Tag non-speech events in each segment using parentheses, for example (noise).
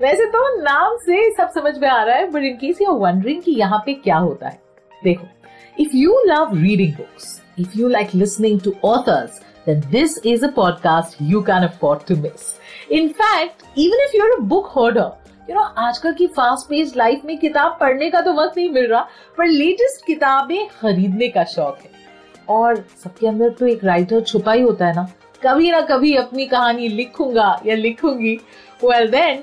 वैसे तो नाम से सब समझ में आ रहा है but in case you wondering कि यहाँ पे क्या होता है देखो if you love reading books if you like listening to authors then this is a podcast you can afford to miss. In fact, even if you're a book hoarder, you know, आजकल की fast paced life में किताब पढ़ने का तो वक्त नहीं मिल रहा पर लेटेस्ट किताबें खरीदने का शौक है और सबके अंदर तो एक राइटर छुपा ही होता है ना कभी ना कभी अपनी कहानी लिखूँगा या लिखूँगी well then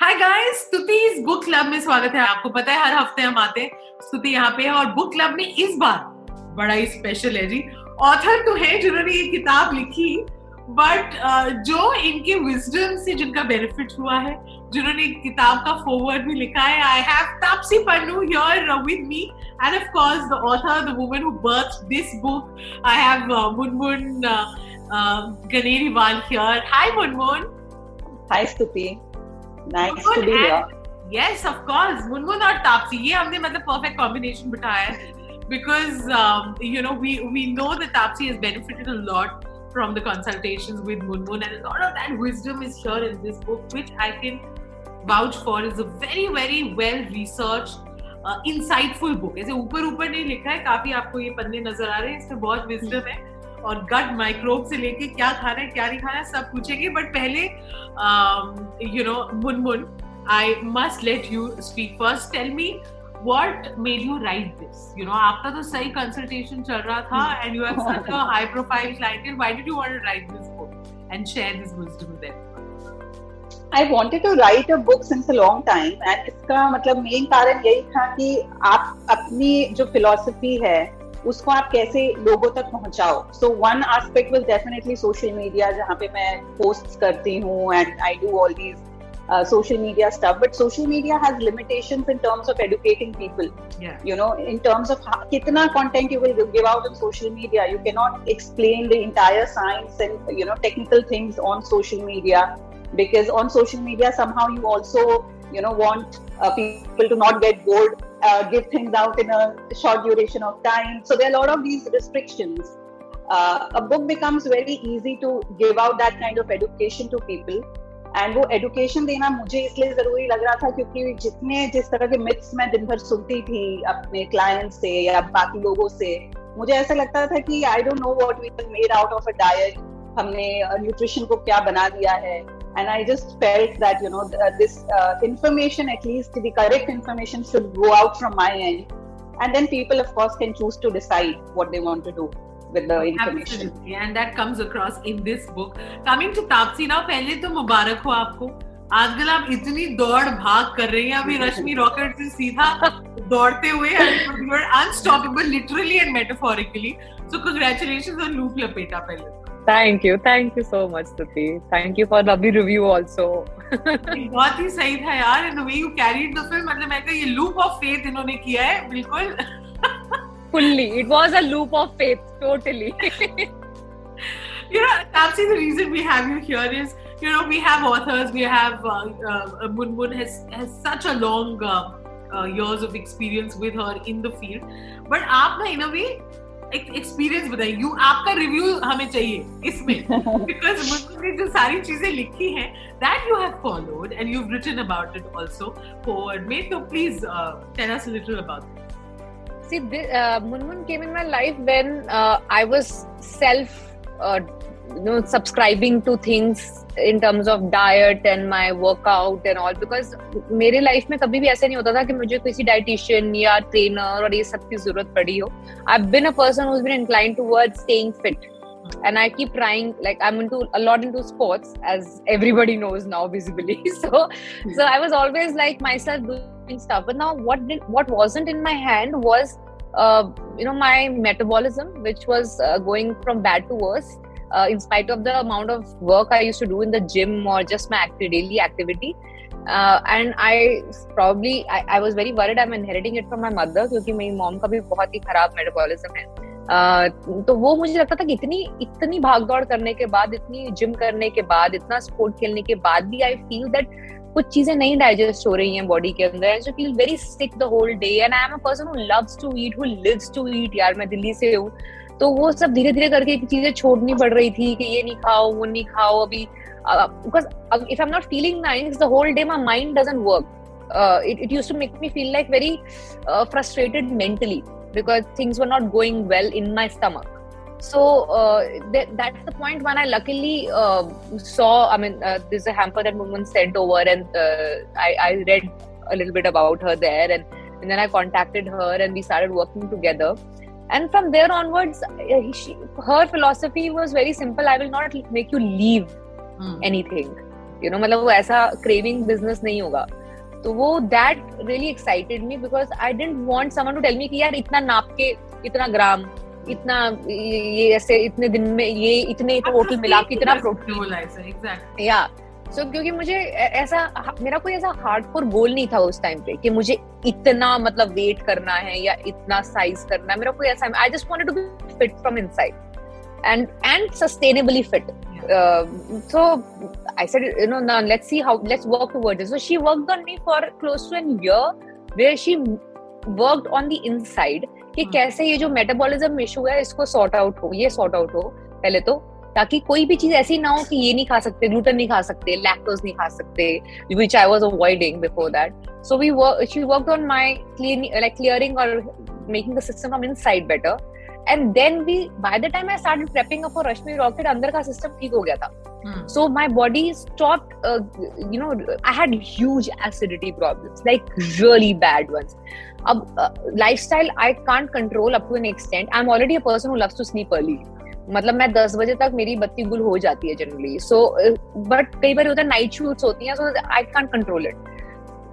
Hi guys Stuti book club में स्वागत है आपको। पता है हर हफ़्ते हम आते हैं स्तुति यहाँ पे है और बुक क्लब में इस बार बड़ा ही स्पेशल है जी। ऑथर तो है जिन्होंने ये किताब लिखी बट जो इनके विजडम से जिनका बेनिफिट हुआ है, जिन्होंने किताब का फॉरवर्ड भी लिखा है I have Taapsee Pannu here with me and of course the author the woman who birth this book I have Munmun Ganeriwal here hi Munmun Hi Stuti. Nice to be here. Yes, of course. Munmun और तापसी ये हमने मतलब perfect combination बिठाया है because um, you know we we know that Tapsi has benefited a lot from the consultations with Munmun and a lot of that wisdom is here in this book which I can vouch for is a very very well researched uh, insightful book ऐसे ऊपर ऊपर नहीं लिखा है काफ़ी आपको ये पन्ने नज़र आ रहे हैं इसमें बहुत wisdom है और गट माइक्रोब से लेके क्या खाना है क्या नहीं खाना है सब पूछेंगे बट पहले you know Munmun I must let you speak first tell me what made you write this you know आपका तो सही कंसल्टेशन चल रहा था and you have such a high profile clientele why did you want to write this book and share this wisdom with them I wanted to write a book since a long time and इसका मतलब main कारण यही था कि आप अपनी जो philosophy है उसको आप कैसे लोगों तक पहुंचाओ? So one aspect was definitely social media जहाँ पे मैं पोस्ट करती हूँ and I do all these social media stuff but social media has limitation in terms of educating people you know in terms of कितना content you give out on social media you cannot explain the entire science and you know technical things on social media because on social media somehow you also you know want people to not get gold uh, give things out in a short duration of time so there are a lot of these restrictions uh, a book becomes very easy to give out that kind of education to people and वो education देना मुझे इसलिए ज़रूरी लग रहा था क्योंकि जितने जिस तरह के मिथ्स मैं दिन भर सुनती थी अपने क्लाइंट से या बाकी लोगों से मुझे ऐसा लगता था कि I don't know what we made out of a diet हमने न्यूट्रिशन को क्या बना दिया है and I just felt that you know this uh, information, at least the correct information, should go out from my end, and then people, of course, can choose to decide what they want to do with the information. Absolutely. and that comes across in this book coming to Taapsee now पहले तो मुबारक हो आपको आजकल आप इतनी दौड़ भाग कर रही हैं अभी रश्मि (laughs) रॉकेट से सीधा दौड़ते हुए unstoppable literally and metaphorically so congratulations on Looop Lapeta पहले Thank you, thank you so much, Stuti. Thank you for lovely review also. बहुत ही सही था यार and the way you carried the film मतलब मैं ये लूप ऑफ़ फेथ इन्होंने किया है बिल्कुल Fully, it was a loop of faith, totally. you know, Tapsi, the reason we have you here is, you know, we have authors, we have uh, uh, Munmun has has such a long uh, uh, years of experience with her in the field, but आप ना in a way एक experience बताइए you आपका review हमें चाहिए इसमें। (laughs) Because मुझे जो सारी चीज़ें लिखी हैं that you have followed and you written about it also foreword में तो please tell us a little about See, this, uh, Munmun came in my life when uh, I was self, uh, you know, subscribing to things in terms of diet and my workout and all. Because मेरे life में कभी भी ऐसा नहीं होता था कि मुझे किसी डाइटिशियन या ट्रेनर और ये सब की जरूरत पड़ी हो I've been a person who's been inclined towards staying fit. and I keep trying. Like I'm into a lot into sports, as everybody knows now, visibly. (laughs) so, so I was always like myself doing stuff. But now, what did what wasn't in my hand was, uh, you know, my metabolism, which was uh, going from bad to worse. Uh, in spite of the amount of work I used to do in the gym or just my active, daily activity, uh, and I probably I, I was very worried I'm inheriting it from my mother क्योंकि मेरी mom का भी बहुत ही खराब metabolism है। तो वो मुझे लगता था कि इतनी इतनी भाग दौड़ करने के बाद इतनी जिम करने के बाद इतना स्पोर्ट खेलने के बाद भी आई फील दैट कुछ चीज़ें नहीं डाइजेस्ट हो रही हैं बॉडी के अंदर I feel very sick the whole day and I am a person who loves to eat who lives to eat यार मैं दिल्ली से हूँ। तो वो सब धीरे धीरे करके चीज़ें छोड़नी पड़ रही थी कि ये नहीं खाओ वो नहीं खाओ अभी because if I am not feeling nice the whole day my mind doesn't work it used to make me feel like very uh, frustrated mentally because things were not going well in my stomach so uh, th- that's the point when i luckily uh, saw i mean uh, there's a hamper that woman sent over and uh, I, I, read a little bit about her there and, and then i contacted her and we started working together and from there onwards uh, she, her philosophy was very simple i will not make you leave hmm. anything you know मतलब वो ऐसा craving business नहीं होगा तो वो that really excited me because I didn't want someone to tell me कि यार इतना नाप के इतना ग्राम इतना ये ऐसे इतने दिन में ये इतने टोटल मिला के इतना प्रोटीन या सो so, क्योंकि मुझे ऐसा मेरा कोई ऐसा हार्डकोर गोल नहीं था उस टाइम पे कि मुझे इतना मतलब वेट करना है या इतना साइज़ करना है मेरा कोई ऐसा I just wanted to be fit from inside and and sustainably fit uh, so i said you know now let's see how let's work towards it so she worked on me for close to a year where she worked on the inside कि hmm. कैसे ये जो metabolism issue है इसको sort out हो ये sort out हो पहले तो ताकि कोई भी चीज़ ऐसी ना हो कि ये नहीं खा सकते ग्लूटेन नहीं खा सकते लैक्टोज नहीं खा सकते which I was avoiding before that so we she worked on my like clearing और making the system from inside better and then भी by the time I started prepping up for Rashmi Rocket अंदर का system ठीक हो गया था। So my body stop you know I had huge acidity problems like really bad once अब lifestyle I can't control up to an extent I am already a person who loves to sleep early मतलब मैं दस बजे तक मेरी बत्ती गुल हो जाती है जनरली सो बट कई बार होता है नाइट शूट्स होती हैं so I can't control it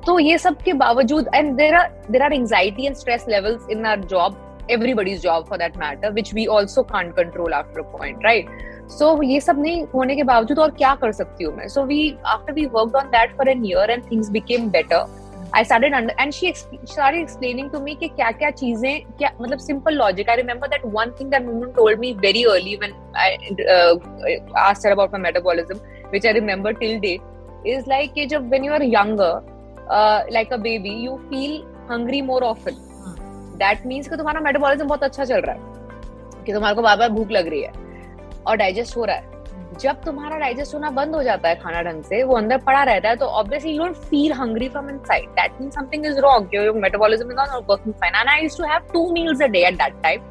तो ये सब के बावजूद and there are there are anxiety and stress levels in our job everybody's job for that matter, which we also can't control after a point, right? ये सब नहीं होने के बावजूद और क्या कर सकती हूँ मैं? So, we, after we worked on that for a year and things became better I started under and she started explaining to me कि क्या क्या चीज़ें क्या मतलब simple logic I remember that one thing that woman told me very early when I about my metabolism which I remember till day is like कि जब when you are younger like a baby you feel hungry more often that means कि तुम्हारा metabolism बहुत अच्छा चल रहा है कि तुम्हारे को बार बार भूख लग रही है और डाइजेस्ट हो रहा है. जब तुम्हारा डाइजेस्ट होना बंद हो जाता है खाना ढंग से, वो अंदर पड़ा रहता है तो obviously you don't feel hungry from inside that means something is wrong your metabolism is not working fine and I used to have two meals a day at that time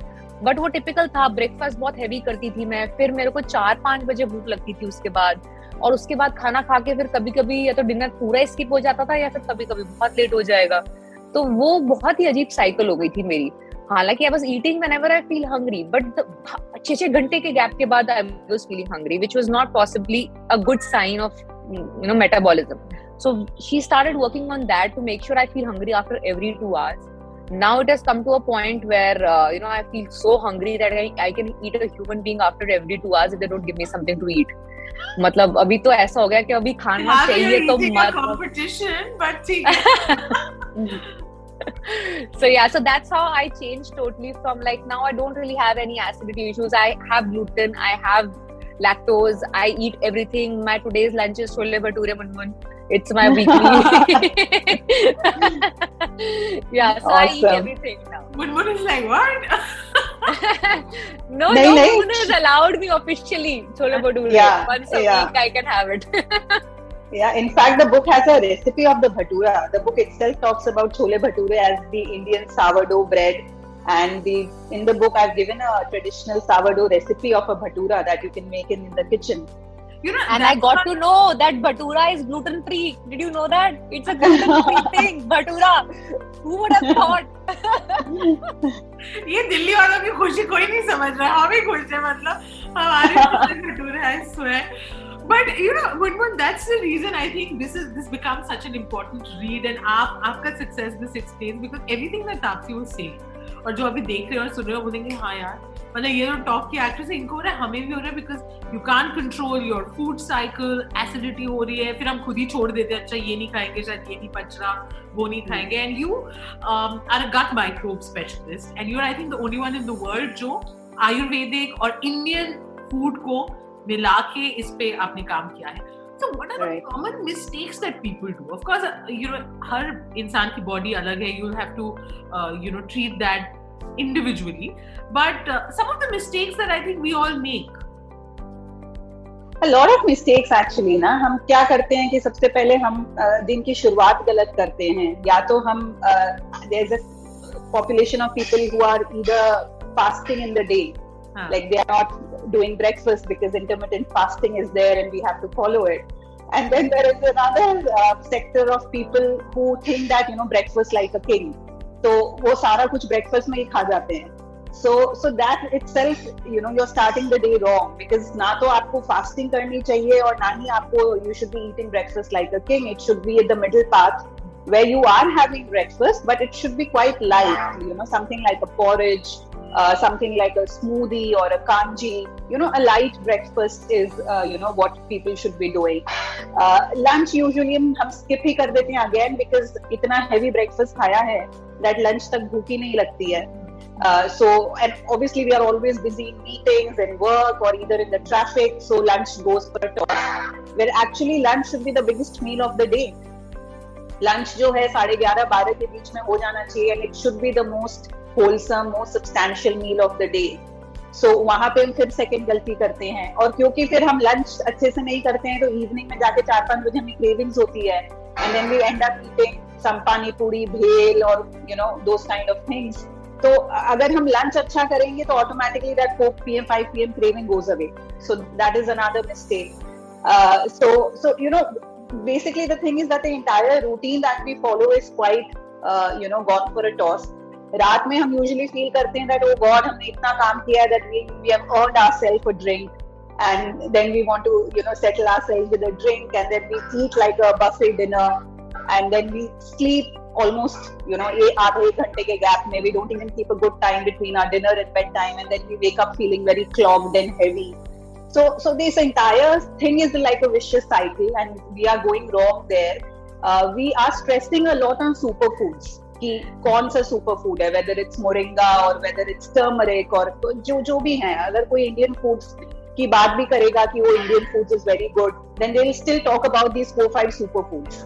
but वो typical था breakfast बहुत heavy करती थी मैं, फिर मेरे को चार पाँच बजे भूख लगती थी उसके बाद। और उसके बाद खाना खा के फिर कभी कभी या तो डिनर पूरा स्किप हो जाता था या फिर कभी कभी बहुत लेट हो जाएगा। तो वो बहुत ही अजीब साइकिल हो गई थी मेरी। हालाँकि I was eating when I feel hungry but छे छह घंटे के गैप के बाद I was feeling hungry which was not possibly a good sign of you know metabolism so she started working on that to make sure I feel hungry after every two hours now it has come to a point where you know I feel so hungry that I can eat a human being after every two hours they don't give me something to eat मतलब अभी तो ऐसा हो गया कि अभी खाना चाहिए तो मत (laughs) (laughs) (laughs) so yeah so that's how i changed totally from like now i don't really have any acidity issues. I have gluten i have lactose i eat everything. My today's lunch is chole bhature munmun. It's my (laughs) weekly. (laughs) Yeah so awesome. i eat everything now. Munmun is like what? No no munmun has allowed me officially chole bhature. Yeah, once a yeah. week i can have it Yeah, in fact, the book has a recipe of the bhatura. The book itself talks about chole bhature as the Indian sourdough bread. And the in the book, I've given a traditional sourdough recipe of a bhatura that you can make in, in the kitchen. you know, and I that's got what- to know that Bhatura is gluten free. Did you know that? It's a gluten free (laughs) thing, Bhatura. Who would have thought? ये दिल्ली वालों की खुशी कोई नहीं समझ रहा हम ही खुश है मतलब हमारे (laughs) bhature I swear but you know Gungun, that's the reason I think this is this becomes such an important read and आप आपका success this explains because everything that Taapsee was saying और जो अभी देख रहे हो और सुन रहे हो बोलेंगे हाँ यार मतलब ये जो टॉप की एक्ट्रेस है इनको हो रहा है हमें भी हो रहा है because you can't control your food cycle acidity हो रही है फिर हम खुद ही छोड़ देते हैं अच्छा ये नहीं खाएँगे शायद ये नहीं पच रहा वो नहीं खाएँगे. And you are a gut microbe specialist and you are I think the only one in the world जो आयुर्वेदिक और इंडियन फ़ूड को मिला के इस पे आपने काम किया है। तो what are common mistakes that people do of course you know हर इंसान की बॉडी अलग है you have to you know treat that individually but some of the mistakes that I think we all make lot of mistakes actually ना? हम क्या करते हैं कि सबसे पहले हम uh, दिन की शुरुआत गलत करते हैं। या तो हम there population of people who fasting in the day हाँ. like they are not doing breakfast because intermittent fasting is there and we have to follow it and then there is another uh, sector of people who think that you know breakfast like a king तो वो सारा कुछ breakfast में ही खा जाते हैं so so that itself you know you're starting the day wrong because ना तो आपको fasting करनी चाहिए और ना ही आपको you should be eating breakfast like a king it should be at the middle path where you are having breakfast but it should be quite light you know something like a porridge uh, something like a smoothie or a kanji you know a light breakfast is uh, you know what people should be doing uh, lunch usually हम हम skip ही कर देते हैं again because इतना heavy breakfast खाया है that lunch तक भूख ही नहीं लगती है uh, so and obviously we are always busy in meetings and work or either in the traffic so lunch goes for a toss where actually lunch should be the biggest meal of the day lunch जो है साढ़े ग्यारह बारह के बीच में हो जाना चाहिए and it should be the most wholesome most substantial meal of the day so वहाँ पे हम फिर सेकंड गलती करते हैं। और क्योंकि फिर हम लंच अच्छे से नहीं करते हैं तो इवनिंग में जाके चार पाँच बजे हमें क्रेविंग्स होती है। And then we end up eating some pani puri bhel और you know those kind of things तो अगर हम लंच अच्छा करेंगे तो automatically that 4 PM 5 PM craving goes away so that is another mistake so so you know basically the thing is that the entire routine that we follow is quite uh, you know gone for a रात में हम usually feel करते हैं that oh god हमने इतना काम किया that we we have earned ourselves a drink and then we want to you know settle ourselves with a drink and then we eat like a buffet dinner and then we sleep almost you know ये आधे एक घंटे के gap में we don't even keep a good time between our dinner and bedtime and then we wake up feeling very clogged and heavy so so this entire thing is like a vicious cycle and we are going wrong there uh, we are stressing a lot on superfoods कि कौन सा super food है whether it's moringa और whether it's turmeric और जो जो भी है, अगर कोई इंडियन फूड्स की बात भी करेगा कि वो Indian food is very good then they still talk about these four five super foods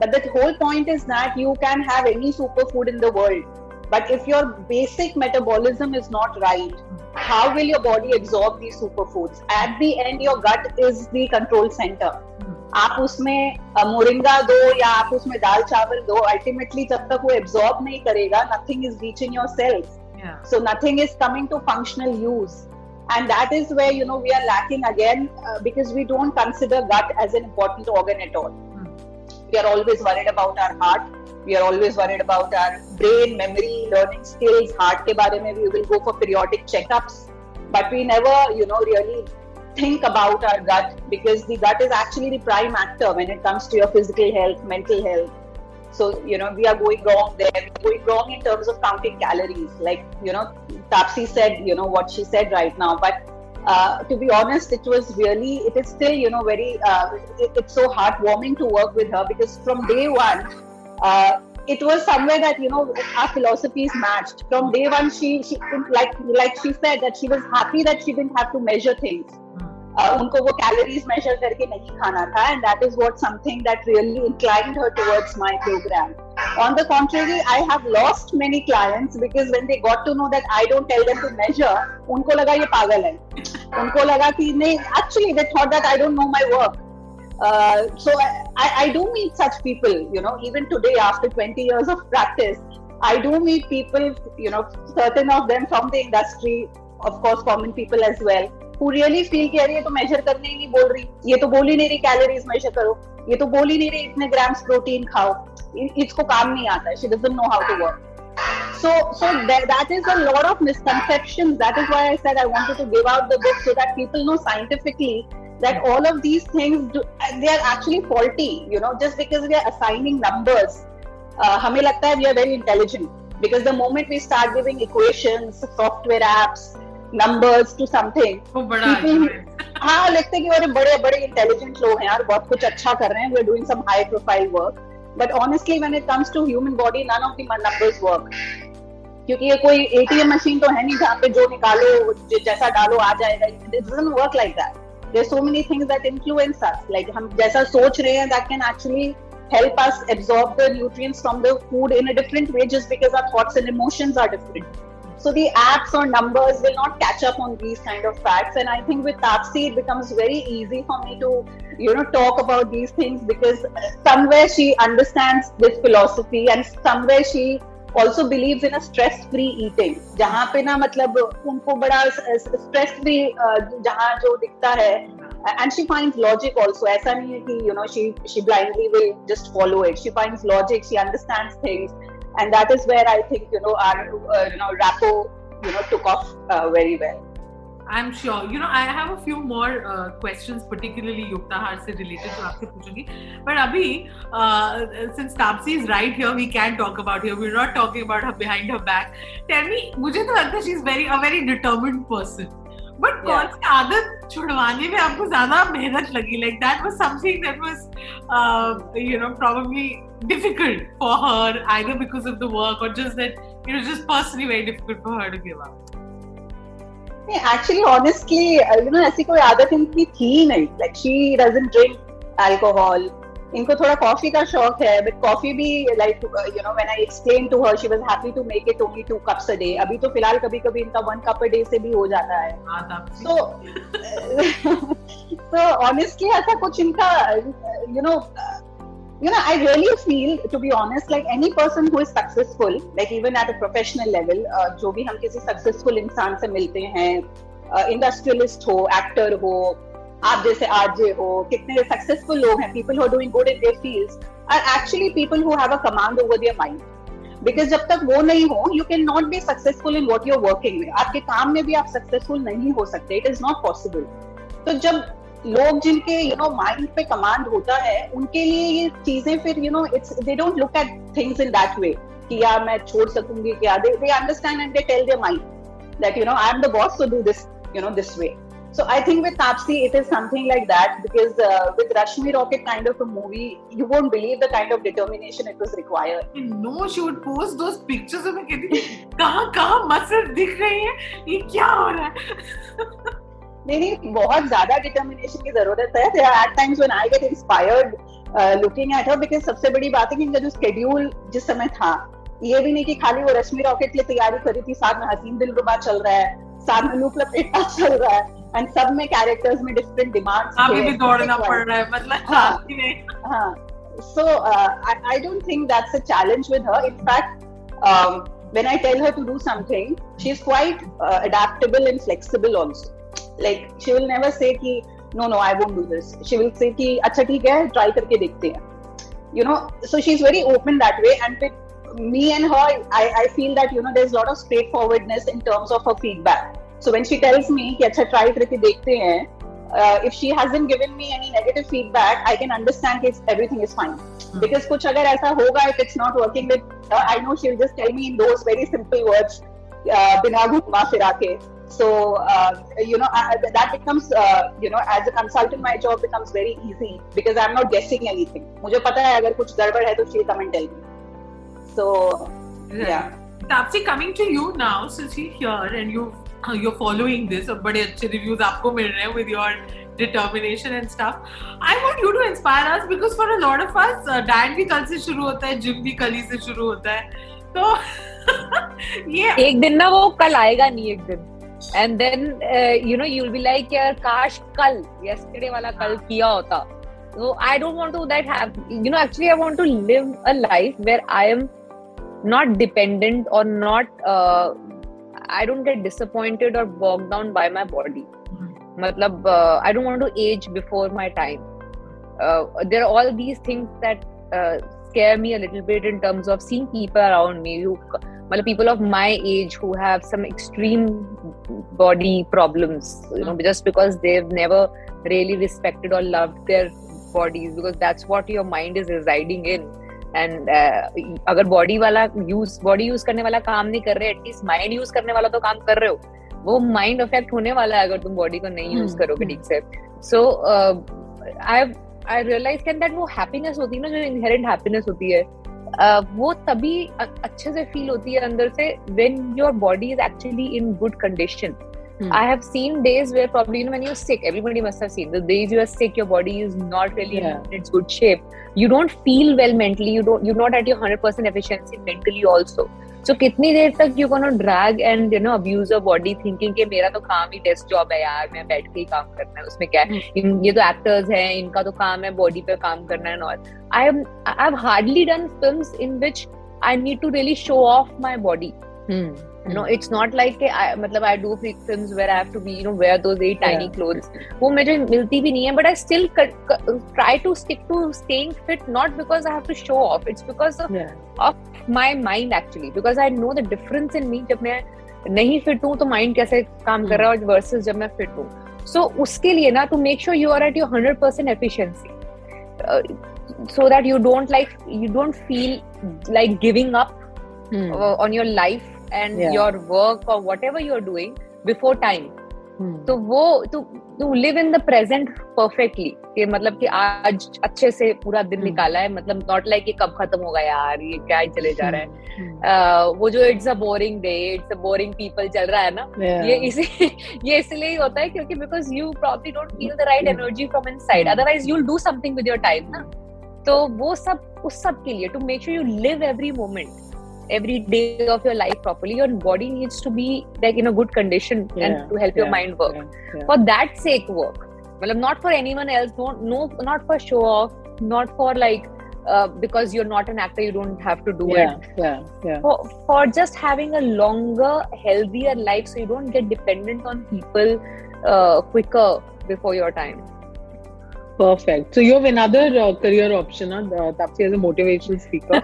but the whole point is that you can have any super food in the world. but if your basic metabolism is not right how will your body absorb these superfoods at the end your gut is the control center आप उसमें अ, moringa दो या आप उसमें दाल चावल दो ultimately जब तक वो एब्जॉर्ब नहीं करेगा nothing is reaching yourself Yeah. so nothing is coming to functional use and that is where you know we are lacking again uh, because we don't consider gut as an important organ at all we are always worried about our heart. We are always worried about our brain memory learning skills heart ke bare mein we will go for periodic checkups. But we never you know really think about our gut because the gut is actually the prime actor when it comes to your physical health mental health. So you know we are going wrong there. We're going wrong in terms of counting calories. Like you know tapsi said you know what she said right now. But uh, to be honest it was really it is still you know very uh, it, it's so heartwarming to work with her because from day one uh, it was somewhere that you know our philosophies matched. From day one she, she like like she said that she was happy that she didn't have to measure things Uh, उनको वो calories major करके नहीं खाना था and that is what something that really inclined her towards my program on the contrary I have lost many clients because when they got to know that I don't tell them to measure उनको लगा ये पागल है। उनको लगा कि नहीं actually they thought that I don't know my work Uh, so I, I do meet such people, you know, even today after 20 years of practice, I do meet people, you know, certain of them from the industry, of course, common people as well, who really feel कि अरे ये तो major करने ही नहीं बोल रही ये तो बोल ही नहीं रही कैलोरीज मेजर करो ये तो बोल ही नहीं रही इतने ग्राम्स प्रोटीन खाओ इसको काम नहीं आता she doesn't know how to work so so that, that is a lot of misconceptions that is why i said i wanted to give out the book so that people know scientifically that all of these things do, they are actually faulty you know just because we are assigning numbers uh, हमें लगता है we are very intelligent because the moment we start giving equations software apps numbers to something people हाँ लगता है कि अरे बड़े बड़े इंटेलिजेंट लोग हैं यार बहुत कुछ अच्छा कर रहे हैं we are doing some high profile work but honestly when it comes to human body none of the numbers work क्योंकि ये कोई एटीएम मशीन तो है नहीं जहाँ पे जो निकालो जैसा डालो आ जाएगा it doesn't work like that there's so many things that influence us like हम जैसा सोच रहे हैं that can actually help us absorb the nutrients from the food in a different way just because our thoughts and emotions are different So the apps or numbers will not catch up on these kind of facts. And I think with Tapsi, it becomes very easy for me to, you know, talk about these things because somewhere she understands this philosophy and somewhere she also believes in a stress free eating जहाँ पे ना मतलब उनको बड़ा stress free जहाँ जो दिखता है and she finds logic also ऐसा नहीं है कि you know she she blindly will just follow it she finds logic she understands things and that is where I think you know our uh, you know Rapo you know took off uh, very well. I'm sure. You know, I have a few more uh, questions, particularly Yuktahar se related to आपसे पूछूंगी. But अभी, uh, since Tapsi is right here, we can talk about her. We're not talking about her behind her back. Tell me, मुझे तो लगता है she's very a very determined person. But कौन सी आदत छुड़वाने में आपको ज्यादा मेहनत लगी like that was something that was you know probably difficult for her either because of the work or just that it was just personally very difficult for her to give up actually honestly uh, you know ऐसी कोई आदत इनकी थी नहीं like she doesn't drink alcohol इनको थोड़ा coffee का शौक है बट कॉफ़ी भी like you know when I explain to her she was happy to make it only two cups a day अभी तो फ़िलहाल कभी कभी इनका वन कप अ डे से भी हो जाता है तो तो ऑनेस्टली ऐसा कुछ इनका you know you know i really feel to be honest like any person who is successful like even at a professional level uh, जो भी हम किसी सक्सेसफुल इंसान से मिलते हैं इंडस्ट्रियलिस्ट uh, हो एक्टर हो आप जैसे आरजे हो कितने सक्सेसफुल लोग हैं people who doing good in their fields are actually people who have a command over their mind because जब तक वो नहीं हो you can not be successful in what you're working में आपके काम में भी आप सक्सेसफुल नहीं हो सकते इट इज़ नॉट पॉसिबल तो जब लोग जिनके यू नो माइंड पे कमांड होता है, उनके लिए ये चीज़ें फिर you know it's they don't look at things in that way कि यार मैं छोड़ सकूँगी क्या? They they understand and they tell their mind that you know I am the boss so do this you know this way so I think with Taapsee it is something like that because with Rashmi Rocket kind of a movie you won't believe the kind of determination it was required no she post those pictures of कहाँ कहाँ, muscle दिख रही है? ये क्या हो रहा है? (laughs) नहीं नहीं बहुत ज़्यादा डिटर्मिनेशन की ज़रूरत है। There are times when I get inspired looking at her because सबसे बड़ी बात है कि इनका जो स्केड्यूल जिस समय था ये भी नहीं कि खाली वो रश्मि रॉकेट के लिए तैयारी करी थी साथ में हसीन दिल रुबा चल रहा है साथ में लूप लपेटा चल रहा है एंड सब में कैरेक्टर्स में डिफरेंट डिमांड्स अभी भी दौड़ना पड़ रहा है मतलब हाँ। हाँ। So uh, I, I don't think that's a challenge with her. In fact um, when I tell her to do something she's quite uh, adaptable and flexible also. Like she will never say कि no no I won't do this she will say कि अच्छा ठीक है try करके देखते हैं. You know so she is very open that way and फिर me and her I I feel that you know there is lot of straightforwardness in terms of her feedback so when she tells me कि अच्छा try करके देखते हैं if she has been given me any negative feedback I can understand कि everything is fine because कुछ अगर ऐसा होगा if it's not working with I know she will just tell me in those very simple words बिना घुमा फिरा के So uh, you know I, that becomes uh, you know as a consultant my job becomes very easy because I'm not guessing anything. मुझे पता है अगर कुछ गड़बड़ है तो she'll come and tell me. So yeah. Tapsi, coming to you now since you're here and you've you're following this और बड़े अच्छे reviews आपको मिल रहे हैं with your determination and stuff. I want you to inspire us because for a lot of us, uh, diet भी कल से शुरू होता है, gym भी कल ही से शुरू होता है. तो (laughs) ये एक दिन ना वो कल आएगा नहीं एक दिन. And then uh, you know you'll be like यार काश कल yesterday वाला कल किया होता. So I don't want to that have you know actually I want to live a life where I am not dependent or not uh, I don't get disappointed or bogged down by my body. matlab uh, i don't want to age before my time uh, there are all these things that uh, scare me a little bit in terms of seeing people around me who well, people of my age who have some extreme body problems you know just because they've never really respected or loved their bodies because that's what your mind is residing in and uh, अगर body वाला use body use करने वाला काम नहीं कर रहे at least mind use करने वाला तो काम कर रहे हो वो माइंड अफेक्ट होने वाला है अगर तुम बॉडी को नहीं यूज़ करोगे ठीक से so I I realise can that वो हैप्पीनेस होती है ना जो इनहेरेंट हैप्पीनेस होती है uh, वो तभी अच्छे से फील होती है अंदर से when your body is actually in good condition Hmm. I have seen days where probably you know when you're sick, everybody must have seen the days you are sick, your body is not really yeah. in its good shape. You don't feel well mentally. You don't. You're not at your hundred percent efficiency mentally also. So so, कितनी देर तक you can drag and you know abuse a body thinking कि मेरा तो काम ही desk job है यार मैं बैठ के ही काम करना है उसमें क्या है? इन, ये तो एक्टर्स हैं इनका तो काम है बॉडी पे काम करना है और I am I have hardly done film in which I need to really show off my body it's not like I मतलब I do films where I have to be you know wear those very tiny yeah. clothes वो मुझे मिलती भी नहीं है but I still try to stick to staying fit not because I have to show off it's because of, yeah. of my mind actually because I know the difference in me जब मैं नहीं fit हूँ तो mind कैसे काम कर रहा है वर्सेस जब मैं फिट हूँ सो so, उसके लिए ना to make sure you are at your hundred percent efficiency that you don't like you don't feel like giving up hmm. uh, on your life and yeah. your work or whatever you're doing before time. तो वो to to live in the present perfectly कि मतलब कि आज अच्छे से पूरा दिन hmm. निकाला है मतलब नॉट लाइक ये कब खत्म होगा यार ये क्या ही चले जा रहा है। Hmm. uh, वो जो it's a boring day it's a boring people चल रहा है ना yeah. ये इसी ये इसलिए ही होता है क्योंकि because you probably don't feel the right energy from inside otherwise you will do something with your time ना। तो वो सब उस सब के लिए to make sure you live every moment every day of your life properly your body needs to be like in a good condition yeah, and to help yeah, your mind work yeah, for that sake work well not for anyone else don't no not for show off not for like uh, because you're not an actor you don't have to do it yeah yeah for, for just having a longer healthier life so you don't get dependent on people uh, quicker before your time Perfect. So you have another uh, career option, huh? Uh, Tapsi as a motivational speaker.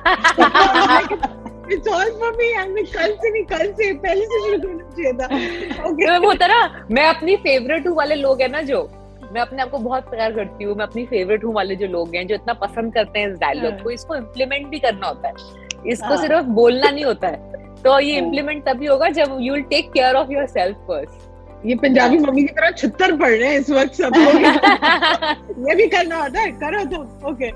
(laughs) (laughs) It's all for me and मैं कल से नहीं कल से पहले से शुरू करना चाहिए था ओके okay. होता ना मैं अपनी फेवरेट हूँ वाले लोग हैं ना जो मैं अपने आप को बहुत प्यार करती हूँ मैं अपनी फेवरेट हूँ वाले जो लोग हैं जो इतना पसंद करते हैं इस डायलॉग हाँ। को इसको इम्प्लीमेंट भी करना होता है इसको हाँ। सिर्फ़ बोलना नहीं होता है तो ये इम्प्लीमेंट हाँ। तभी होगा जब you will take care of your self first ये पंजाबी मम्मी की तरह छुत्तर पढ़ रहे हैं इस वक्त सब लोग। (laughs) ये भी करना होता है करो तो okay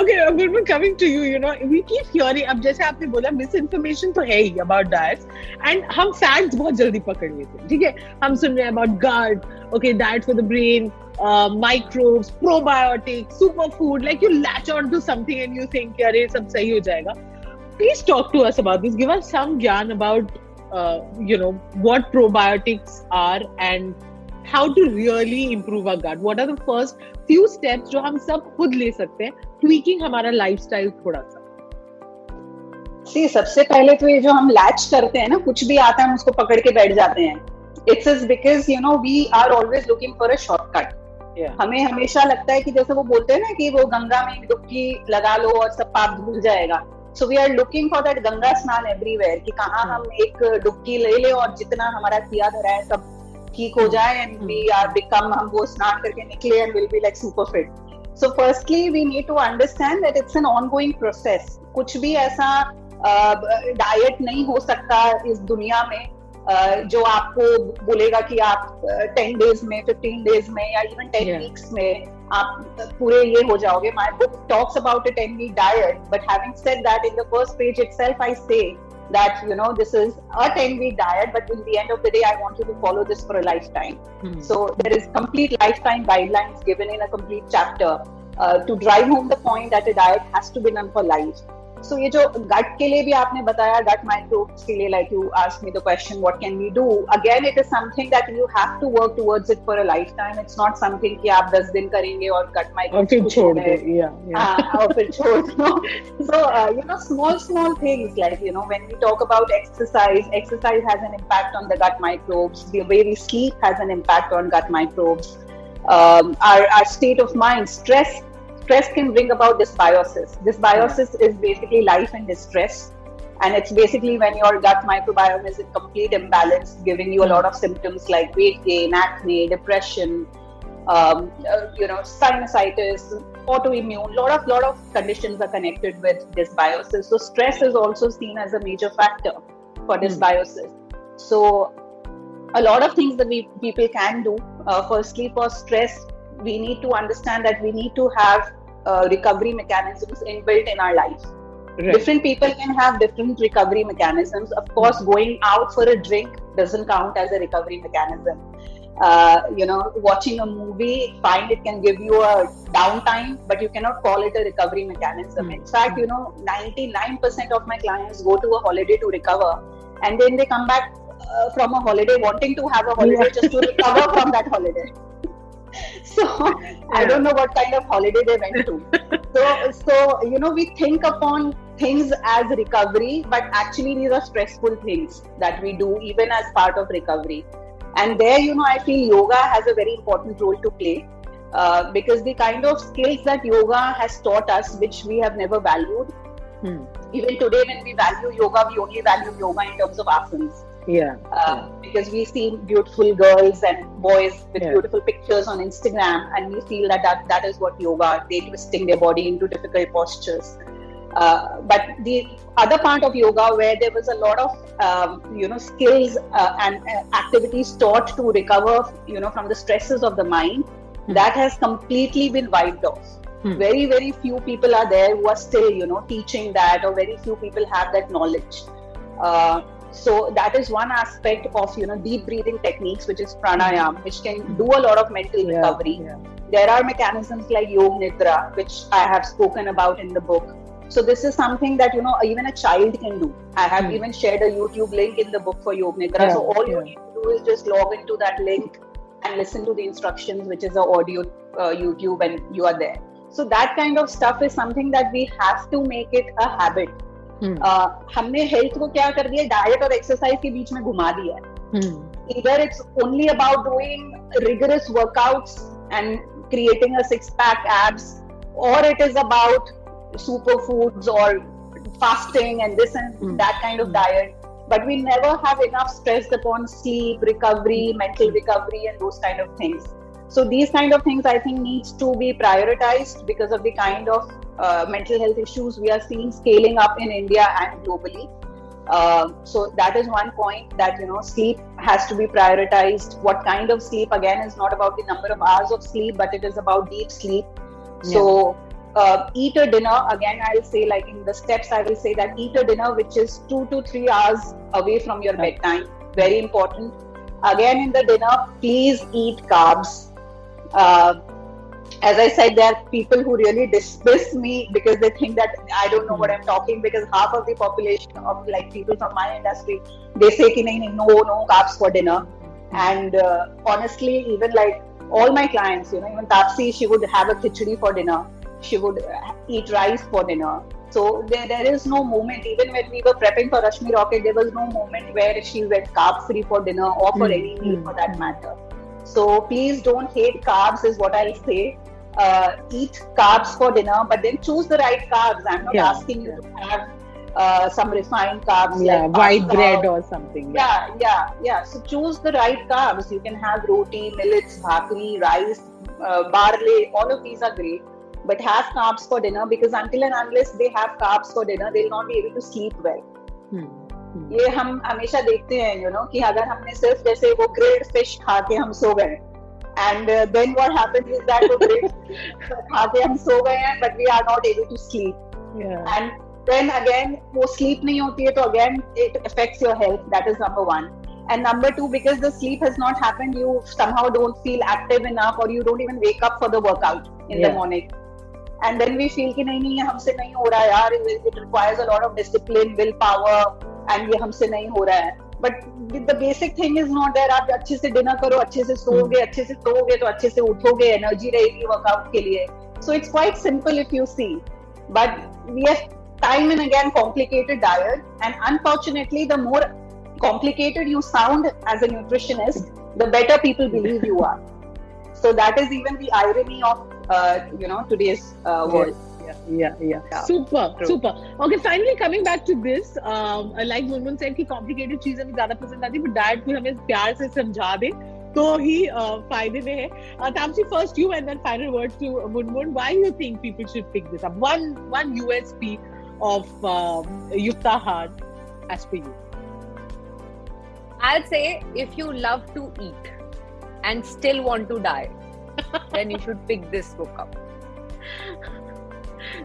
okay good coming to you you know we keep hearing अब जैसे आपने बोला मिस इन्फॉर्मेशन तो है ही अबाउट डाइट्स एंड हम फैक्ट्स बहुत जल्दी पकड़ लेते हैं ठीक है? हम सुन रहे हैं about gut okay diet for the brain microbes probiotic super food like you latch on to something and you think अरे सब सही हो जाएगा. Please talk to us about this give us some gyan about uh, you know what probiotics are and how to really improve our gut. What are the first few steps जो हम सब खुद ले सकते हैं tweaking हमारा lifestyle थोड़ा सा सी सबसे पहले तो ये जो हम लैच करते हैं ना कुछ भी आता है हम उसको पकड़ के बैठ जाते हैं। It's is because you know we are always looking for a shortcut हमें हमेशा लगता है कि जैसे वो बोलते हैं ना कि वो गंगा में डुबकी लगा लो और सब पाप धुल जाएगा। So we are looking for that Ganga snan everywhere कि कहाँ हम एक डुबकी ले ले और जितना हमारा किया धरा है सब ठीक हो जाए एंड वी आर बिकम हम वो स्नान करके निकले and will be like super fit so firstly we need to understand that it's an ongoing process कुछ भी ऐसा डाइट uh, नहीं हो सकता इस दुनिया में जो आपको बोलेगा कि आप टेन uh, डेज़ में फिफ्टीन डेज़ में या इवन टेन वीक्स में आप पूरे ये हो जाओगे my book talks about a ten week diet but having said that in the first page itself I say that you know this is a 10 week diet but in the end of the day i want you to follow this for a lifetime mm-hmm. so there is complete lifetime guidelines given in a complete chapter uh, to drive home the point that a diet has to be done for life so ये जो गट के लिए भी आपने बताया गट microbes के लिए like you ask me the question what can we do again it is something that you have to work towards it for a lifetime it's not something कि आप 10 दिन करेंगे और गट माइक्रोब्स फिर छोड़ दे या और फिर छोड़ दो। So you know small small things like you know when we talk about exercise exercise has an impact on the gut microbes the way we sleep has an impact on gut microbes Um, our, our state of mind, stress stress can bring about dysbiosis. Dysbiosis is basically life in distress. And it's basically when your gut microbiome is in complete imbalance, giving you a lot of symptoms like weight gain, acne, depression, um, uh, you know, sinusitis, autoimmune. Lot of lot of conditions are connected with dysbiosis. So stress is also seen as a major factor for hmm. dysbiosis. So a lot of things that we people can do. Uh, firstly, for stress, we need to understand that we need to have uh, recovery mechanisms inbuilt in our life. Right. Different people can have different recovery mechanisms. Of course, going out for a drink doesn't count as a recovery mechanism. Uh, you know, watching a movie, fine, it can give you a downtime, but you cannot call it a recovery mechanism. Mm-hmm. In fact, you know, 99% of my clients go to a holiday to recover, and then they come back uh, from a holiday wanting to have a holiday yeah. just to recover from that holiday. (laughs) so (laughs) I don't know what kind of holiday they went to. (laughs) so, so you know, we think upon things as recovery, but actually these are stressful things that we do even as part of recovery. And there, you know, I feel yoga has a very important role to play. Uh, because the kind of skills that yoga has taught us, which we have never valued, hmm. even today when we value yoga, we only value yoga in terms of asanas yeah, uh, because we see beautiful girls and boys with yeah. beautiful pictures on instagram and we feel that, that that is what yoga they twisting their body into difficult postures uh, but the other part of yoga where there was a lot of um, you know skills uh, and uh, activities taught to recover you know from the stresses of the mind mm. that has completely been wiped off mm. very very few people are there who are still you know teaching that or very few people have that knowledge uh, so that is one aspect of you know deep breathing techniques, which is pranayam, which can do a lot of mental yeah, recovery. Yeah. There are mechanisms like Yog Nidra, which I have spoken about in the book. So this is something that you know even a child can do. I have mm. even shared a YouTube link in the book for Yog Nidra. Yeah, so all you need to do is just log into that link and listen to the instructions, which is a audio uh, YouTube, and you are there. So that kind of stuff is something that we have to make it a habit हम्म। हमने health को क्या कर दिया? Diet और exercise के बीच में घुमा दिया है। इधर it's only about doing rigorous workouts and creating a six pack abs और it is about super foods और fasting and this and that kind of diet but we never have enough stress upon sleep recovery mental recovery and those kind of things so these kind of things i think needs to be prioritized because of the kind of uh, mental health issues we are seeing scaling up in India and globally. Uh, so that is one point that you know sleep has to be prioritized. What kind of sleep again is not about the number of hours of sleep, but it is about deep sleep. Yeah. So uh, eat a dinner again. I'll say like in the steps. I will say that eat a dinner which is two to three hours away from your bedtime. Very important. Again in the dinner, please eat carbs. Uh, as I said, there are people who really dismiss me because they think that I don't know what I'm talking. Because half of the population of like people from my industry, they say ki no, no carbs for dinner. And uh, honestly, even like all my clients, you know, even Tapsi, she would have a khichdi for dinner. She would eat rice for dinner. So there, there is no moment. Even when we were prepping for Rashmi Rocket, there was no moment where she went carb free for dinner or for mm. any meal for that matter. So please don't hate carbs, is what I'll say uh, eat carbs for dinner, but then choose the right carbs. I'm not yeah. asking you to have uh, some refined carbs. Yeah, like white pasta. bread or something. Yeah. yeah, yeah, yeah. So choose the right carbs. You can have roti, millets, bhakri, rice, uh, barley. All of these are great. But have carbs for dinner because until and unless they have carbs for dinner, they'll not be able to sleep well. Hmm. ये हम हमेशा देखते हैं you you no know, कि अगर हमने सिर्फ़ जैसे वो ग्रिल्ड फ़िश खा के हम सो गए and uh, then what happens is that okay, खाते हम सो गए हैं but we are not able to sleep yeah. and then again वो sleep नहीं होती है तो again it affects your health that is number one and number two because the sleep has not happened you somehow don't feel active enough or you don't even wake up for the workout in yeah. the morning and then we feel कि नहीं नहीं ये हमसे नहीं हो रहा है यार it requires a lot of discipline will and ये हमसे नहीं हो रहा है. But the basic thing is not there आप अच्छे से डिनर करो, अच्छे से सोगे अच्छे से सोगे तो अच्छे से उठोगे एनर्जी रहेगी वर्कआउट के लिए. So it's quite simple if you see but we have time and again complicated diet and unfortunately the more complicated you sound as a nutritionist the better people believe you are so that is even the irony of you know today's world yeah, yeah, yeah. Super, True. super. Okay, finally coming back to this, um, like Munmun said कि complicated चीज़ें भी ज़्यादा पसंद आती but diet को हमें प्यार से समझा दे तो ही फ़ायदे में है Taapsee first you and then final word to Munmun why you think people should pick this up one one USP of Yukta hard as per you I'll say if you love to eat and still want to die, then you should pick this book up.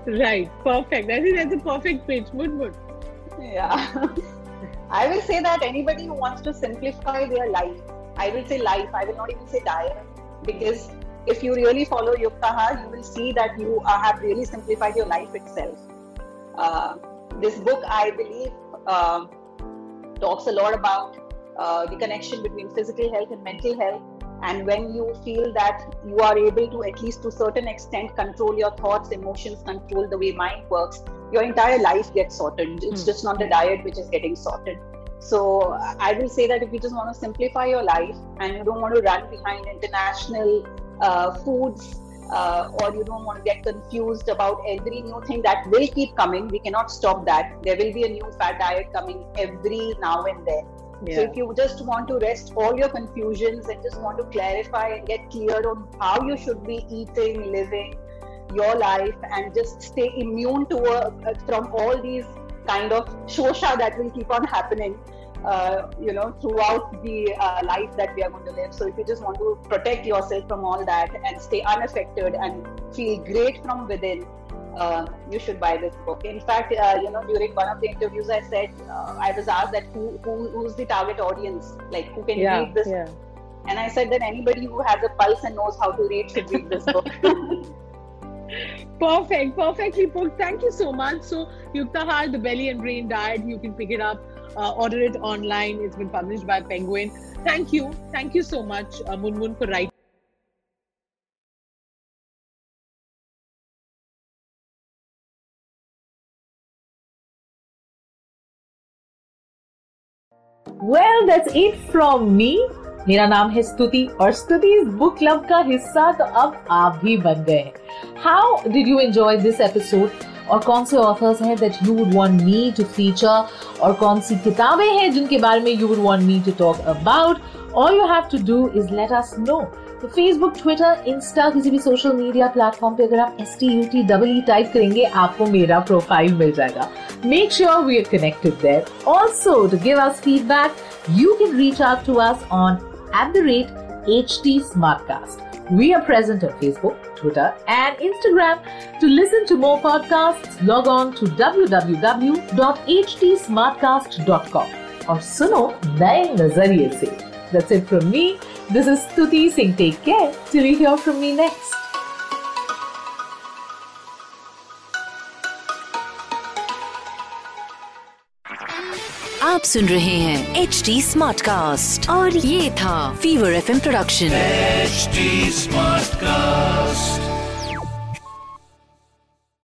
Right, perfect. I think that's a perfect pitch. Good, good. Yeah. (laughs) I will say that anybody who wants to simplify their life, I will say life, I will not even say diet, because if you really follow Yuktaha, you will see that you have really simplified your life itself. Uh, this book, I believe, uh, talks a lot about uh, the connection between physical health and mental health and when you feel that you are able to at least to a certain extent control your thoughts emotions control the way mind works your entire life gets sorted it's mm. just not the diet which is getting sorted so i will say that if you just want to simplify your life and you don't want to run behind international uh, foods uh, or you don't want to get confused about every new thing that will keep coming we cannot stop that. There will be a new fat diet coming every now and then yeah. So if you just want to rest all your confusions and just want to clarify and get clear on how you should be eating, living your life, and just stay immune to uh, from all these kind of shosha that will keep on happening, uh, you know, throughout the uh, life that we are going to live. So if you just want to protect yourself from all that and stay unaffected and feel great from within, uh, you should buy this book. In fact, uh, you know, during one of the interviews, I said uh, I was asked that who, who who's the target audience, like who can yeah, read this, yeah. and I said that anybody who has a pulse and knows how to read should read this book. (laughs) (laughs) perfect, perfectly put. Thank you so much. So, Yuktahar, the Belly and Brain Diet, you can pick it up, uh, order it online. It's been published by Penguin. Thank you, thank you so much, uh, Munmun, for writing. Well that's it from me मेरा नाम है स्तुति और स्तुति इस book club का हिस्सा तो अब आप भी बन गए हैं। How did you enjoy this episode और कौन से ऑथर्स हैं that you would want me to feature और कौन सी किताबें हैं जिनके बारे में you would want me to talk about all you have to do is let us know तो फेसबुक ट्विटर इंस्टा किसी भी सोशल मीडिया प्लेटफॉर्म पे अगर आप S T U T double type करेंगे आपको मेरा प्रोफाइल मिल जाएगा make sure we are connected there also to give us feedback you can reach out to us on at the rate H T Smartcast We are present on Facebook, Twitter, and Instagram. To listen to more podcasts, log on to www.htsmartcast.com और सुनो नए नजरिए से That's it from me. This is Stuti Singh. Take care till you hear from me next. आप सुन रहे हैं H D smart cast और ये था Fever F production H Smartcast